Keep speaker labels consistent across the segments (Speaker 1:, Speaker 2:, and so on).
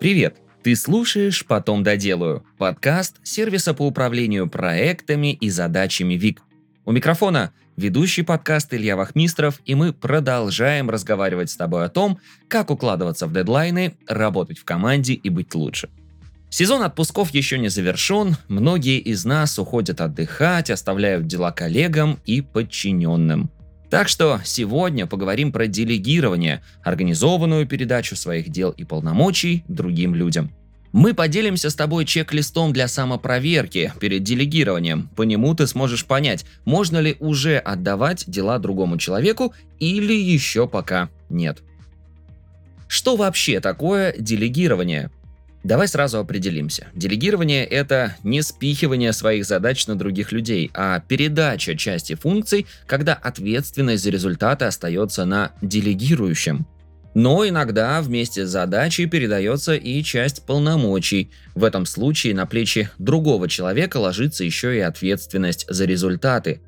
Speaker 1: Привет! Ты слушаешь «Потом доделаю» – подкаст сервиса по управлению проектами и задачами ВИК. У микрофона ведущий подкаст Илья Вахмистров, и мы продолжаем разговаривать с тобой о том, как укладываться в дедлайны, работать в команде и быть лучше. Сезон отпусков еще не завершен, многие из нас уходят отдыхать, оставляют дела коллегам и подчиненным – так что сегодня поговорим про делегирование, организованную передачу своих дел и полномочий другим людям. Мы поделимся с тобой чек-листом для самопроверки перед делегированием. По нему ты сможешь понять, можно ли уже отдавать дела другому человеку или еще пока нет. Что вообще такое делегирование? Давай сразу определимся. Делегирование – это не спихивание своих задач на других людей, а передача части функций, когда ответственность за результаты остается на делегирующем. Но иногда вместе с задачей передается и часть полномочий. В этом случае на плечи другого человека ложится еще и ответственность за результаты.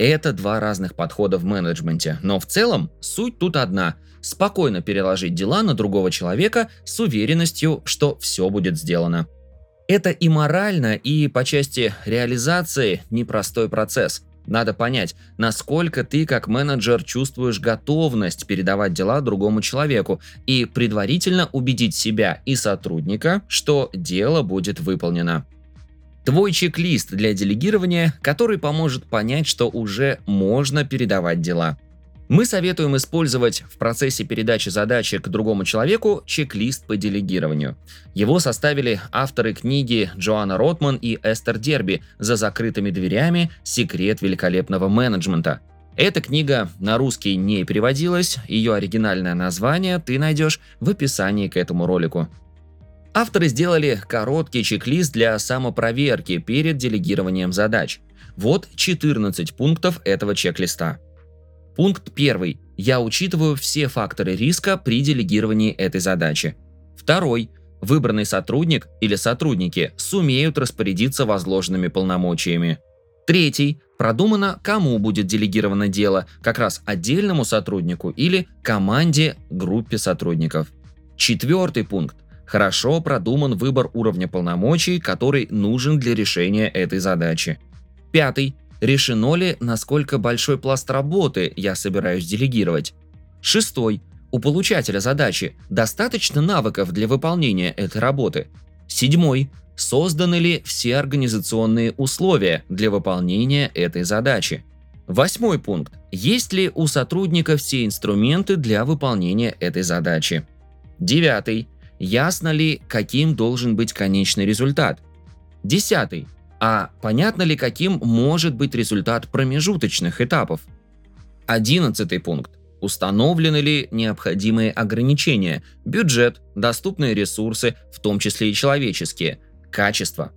Speaker 1: Это два разных подхода в менеджменте, но в целом суть тут одна – спокойно переложить дела на другого человека с уверенностью, что все будет сделано. Это и морально, и по части реализации непростой процесс. Надо понять, насколько ты как менеджер чувствуешь готовность передавать дела другому человеку и предварительно убедить себя и сотрудника, что дело будет выполнено. Твой чек-лист для делегирования, который поможет понять, что уже можно передавать дела – мы советуем использовать в процессе передачи задачи к другому человеку чек-лист по делегированию. Его составили авторы книги Джоанна Ротман и Эстер Дерби «За закрытыми дверями. Секрет великолепного менеджмента». Эта книга на русский не переводилась, ее оригинальное название ты найдешь в описании к этому ролику. Авторы сделали короткий чек-лист для самопроверки перед делегированием задач. Вот 14 пунктов этого чек-листа. Пункт первый. Я учитываю все факторы риска при делегировании этой задачи. Второй. Выбранный сотрудник или сотрудники сумеют распорядиться возложенными полномочиями. Третий. Продумано, кому будет делегировано дело, как раз отдельному сотруднику или команде, группе сотрудников. Четвертый пункт. Хорошо продуман выбор уровня полномочий, который нужен для решения этой задачи. Пятый. Решено ли, насколько большой пласт работы я собираюсь делегировать? Шестой. У получателя задачи достаточно навыков для выполнения этой работы? Седьмой. Созданы ли все организационные условия для выполнения этой задачи? Восьмой пункт. Есть ли у сотрудника все инструменты для выполнения этой задачи? Девятый. Ясно ли, каким должен быть конечный результат? Десятый. А понятно ли, каким может быть результат промежуточных этапов? Одиннадцатый пункт. Установлены ли необходимые ограничения, бюджет, доступные ресурсы, в том числе и человеческие, качество.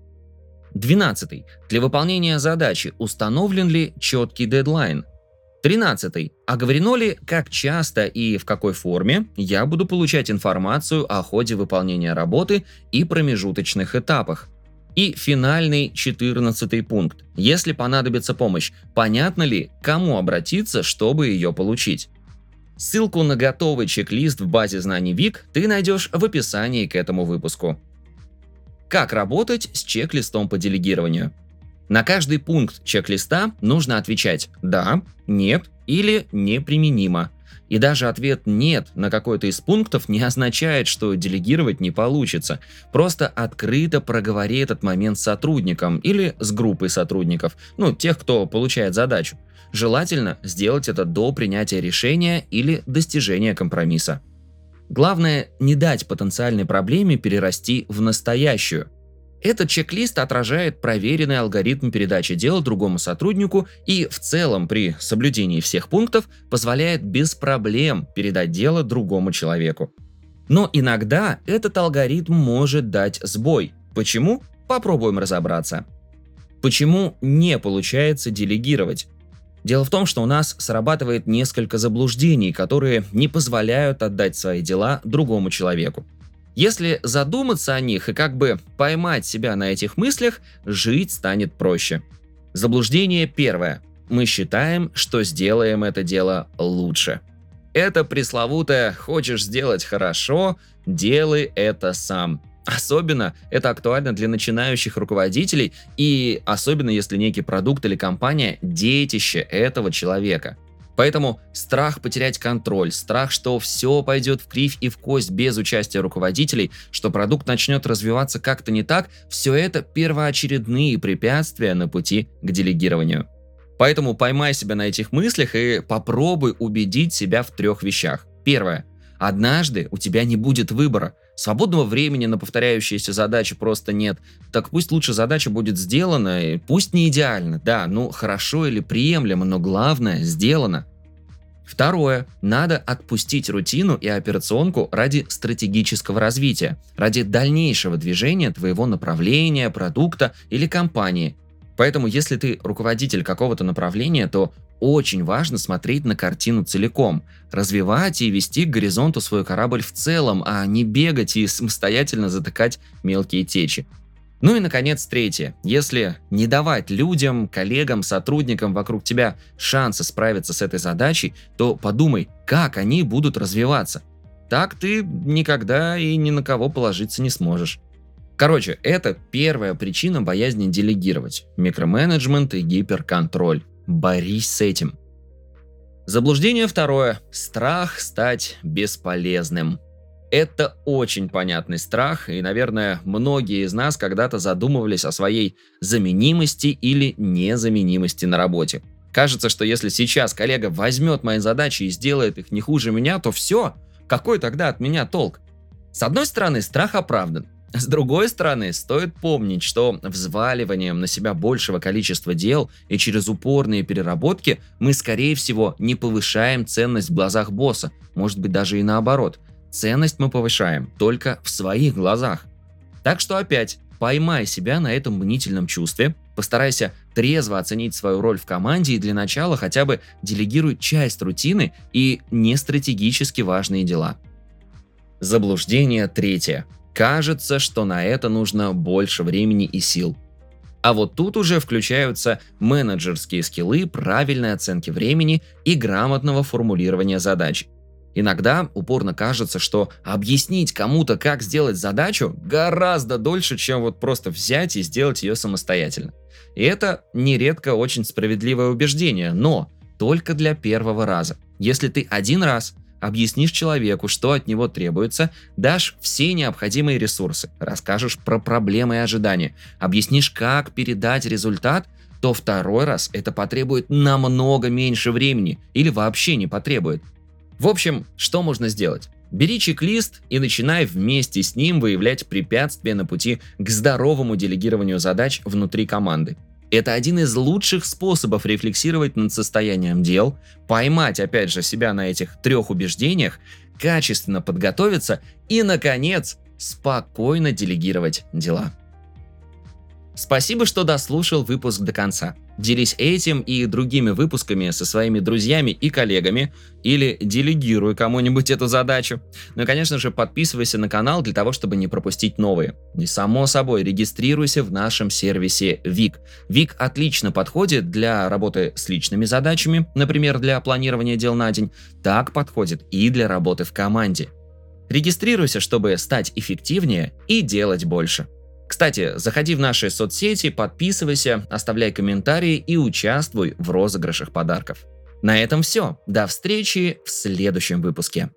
Speaker 1: 12. Для выполнения задачи установлен ли четкий дедлайн? 13. Оговорено ли, как часто и в какой форме я буду получать информацию о ходе выполнения работы и промежуточных этапах? И финальный четырнадцатый пункт. Если понадобится помощь, понятно ли, кому обратиться, чтобы ее получить? Ссылку на готовый чек-лист в базе знаний ВИК ты найдешь в описании к этому выпуску. Как работать с чек-листом по делегированию? На каждый пункт чек-листа нужно отвечать «да», «нет» или «неприменимо», и даже ответ «нет» на какой-то из пунктов не означает, что делегировать не получится. Просто открыто проговори этот момент с сотрудником или с группой сотрудников, ну, тех, кто получает задачу. Желательно сделать это до принятия решения или достижения компромисса. Главное, не дать потенциальной проблеме перерасти в настоящую – этот чек-лист отражает проверенный алгоритм передачи дела другому сотруднику и в целом при соблюдении всех пунктов позволяет без проблем передать дело другому человеку. Но иногда этот алгоритм может дать сбой. Почему? Попробуем разобраться. Почему не получается делегировать? Дело в том, что у нас срабатывает несколько заблуждений, которые не позволяют отдать свои дела другому человеку. Если задуматься о них и как бы поймать себя на этих мыслях, жить станет проще. Заблуждение первое. Мы считаем, что сделаем это дело лучше. Это пресловутое «хочешь сделать хорошо, делай это сам». Особенно это актуально для начинающих руководителей и особенно если некий продукт или компания – детище этого человека. Поэтому страх потерять контроль, страх, что все пойдет в кривь и в кость без участия руководителей, что продукт начнет развиваться как-то не так, все это первоочередные препятствия на пути к делегированию. Поэтому поймай себя на этих мыслях и попробуй убедить себя в трех вещах. Первое. Однажды у тебя не будет выбора. Свободного времени на повторяющиеся задачи просто нет. Так пусть лучше задача будет сделана, и пусть не идеально, да, ну хорошо или приемлемо, но главное сделано. Второе. Надо отпустить рутину и операционку ради стратегического развития, ради дальнейшего движения твоего направления, продукта или компании. Поэтому, если ты руководитель какого-то направления, то очень важно смотреть на картину целиком, развивать и вести к горизонту свой корабль в целом, а не бегать и самостоятельно затыкать мелкие течи. Ну и, наконец, третье. Если не давать людям, коллегам, сотрудникам вокруг тебя шанса справиться с этой задачей, то подумай, как они будут развиваться. Так ты никогда и ни на кого положиться не сможешь. Короче, это первая причина боязни делегировать. Микроменеджмент и гиперконтроль. Борись с этим. Заблуждение второе. Страх стать бесполезным. Это очень понятный страх, и, наверное, многие из нас когда-то задумывались о своей заменимости или незаменимости на работе. Кажется, что если сейчас коллега возьмет мои задачи и сделает их не хуже меня, то все, какой тогда от меня толк? С одной стороны, страх оправдан. С другой стороны, стоит помнить, что взваливанием на себя большего количества дел и через упорные переработки мы, скорее всего, не повышаем ценность в глазах босса, может быть даже и наоборот. Ценность мы повышаем только в своих глазах. Так что опять, поймай себя на этом мнительном чувстве, постарайся трезво оценить свою роль в команде и для начала хотя бы делегируй часть рутины и не стратегически важные дела. Заблуждение третье. Кажется, что на это нужно больше времени и сил. А вот тут уже включаются менеджерские скиллы правильной оценки времени и грамотного формулирования задач. Иногда упорно кажется, что объяснить кому-то, как сделать задачу, гораздо дольше, чем вот просто взять и сделать ее самостоятельно. И это нередко очень справедливое убеждение, но только для первого раза. Если ты один раз объяснишь человеку, что от него требуется, дашь все необходимые ресурсы, расскажешь про проблемы и ожидания, объяснишь, как передать результат, то второй раз это потребует намного меньше времени или вообще не потребует. В общем, что можно сделать? Бери чек-лист и начинай вместе с ним выявлять препятствия на пути к здоровому делегированию задач внутри команды. Это один из лучших способов рефлексировать над состоянием дел, поймать опять же себя на этих трех убеждениях, качественно подготовиться и, наконец, спокойно делегировать дела. Спасибо, что дослушал выпуск до конца. Делись этим и другими выпусками со своими друзьями и коллегами или делегируй кому-нибудь эту задачу. Ну и, конечно же, подписывайся на канал для того, чтобы не пропустить новые. И, само собой, регистрируйся в нашем сервисе ВИК. ВИК отлично подходит для работы с личными задачами, например, для планирования дел на день. Так подходит и для работы в команде. Регистрируйся, чтобы стать эффективнее и делать больше. Кстати, заходи в наши соцсети, подписывайся, оставляй комментарии и участвуй в розыгрышах подарков. На этом все. До встречи в следующем выпуске.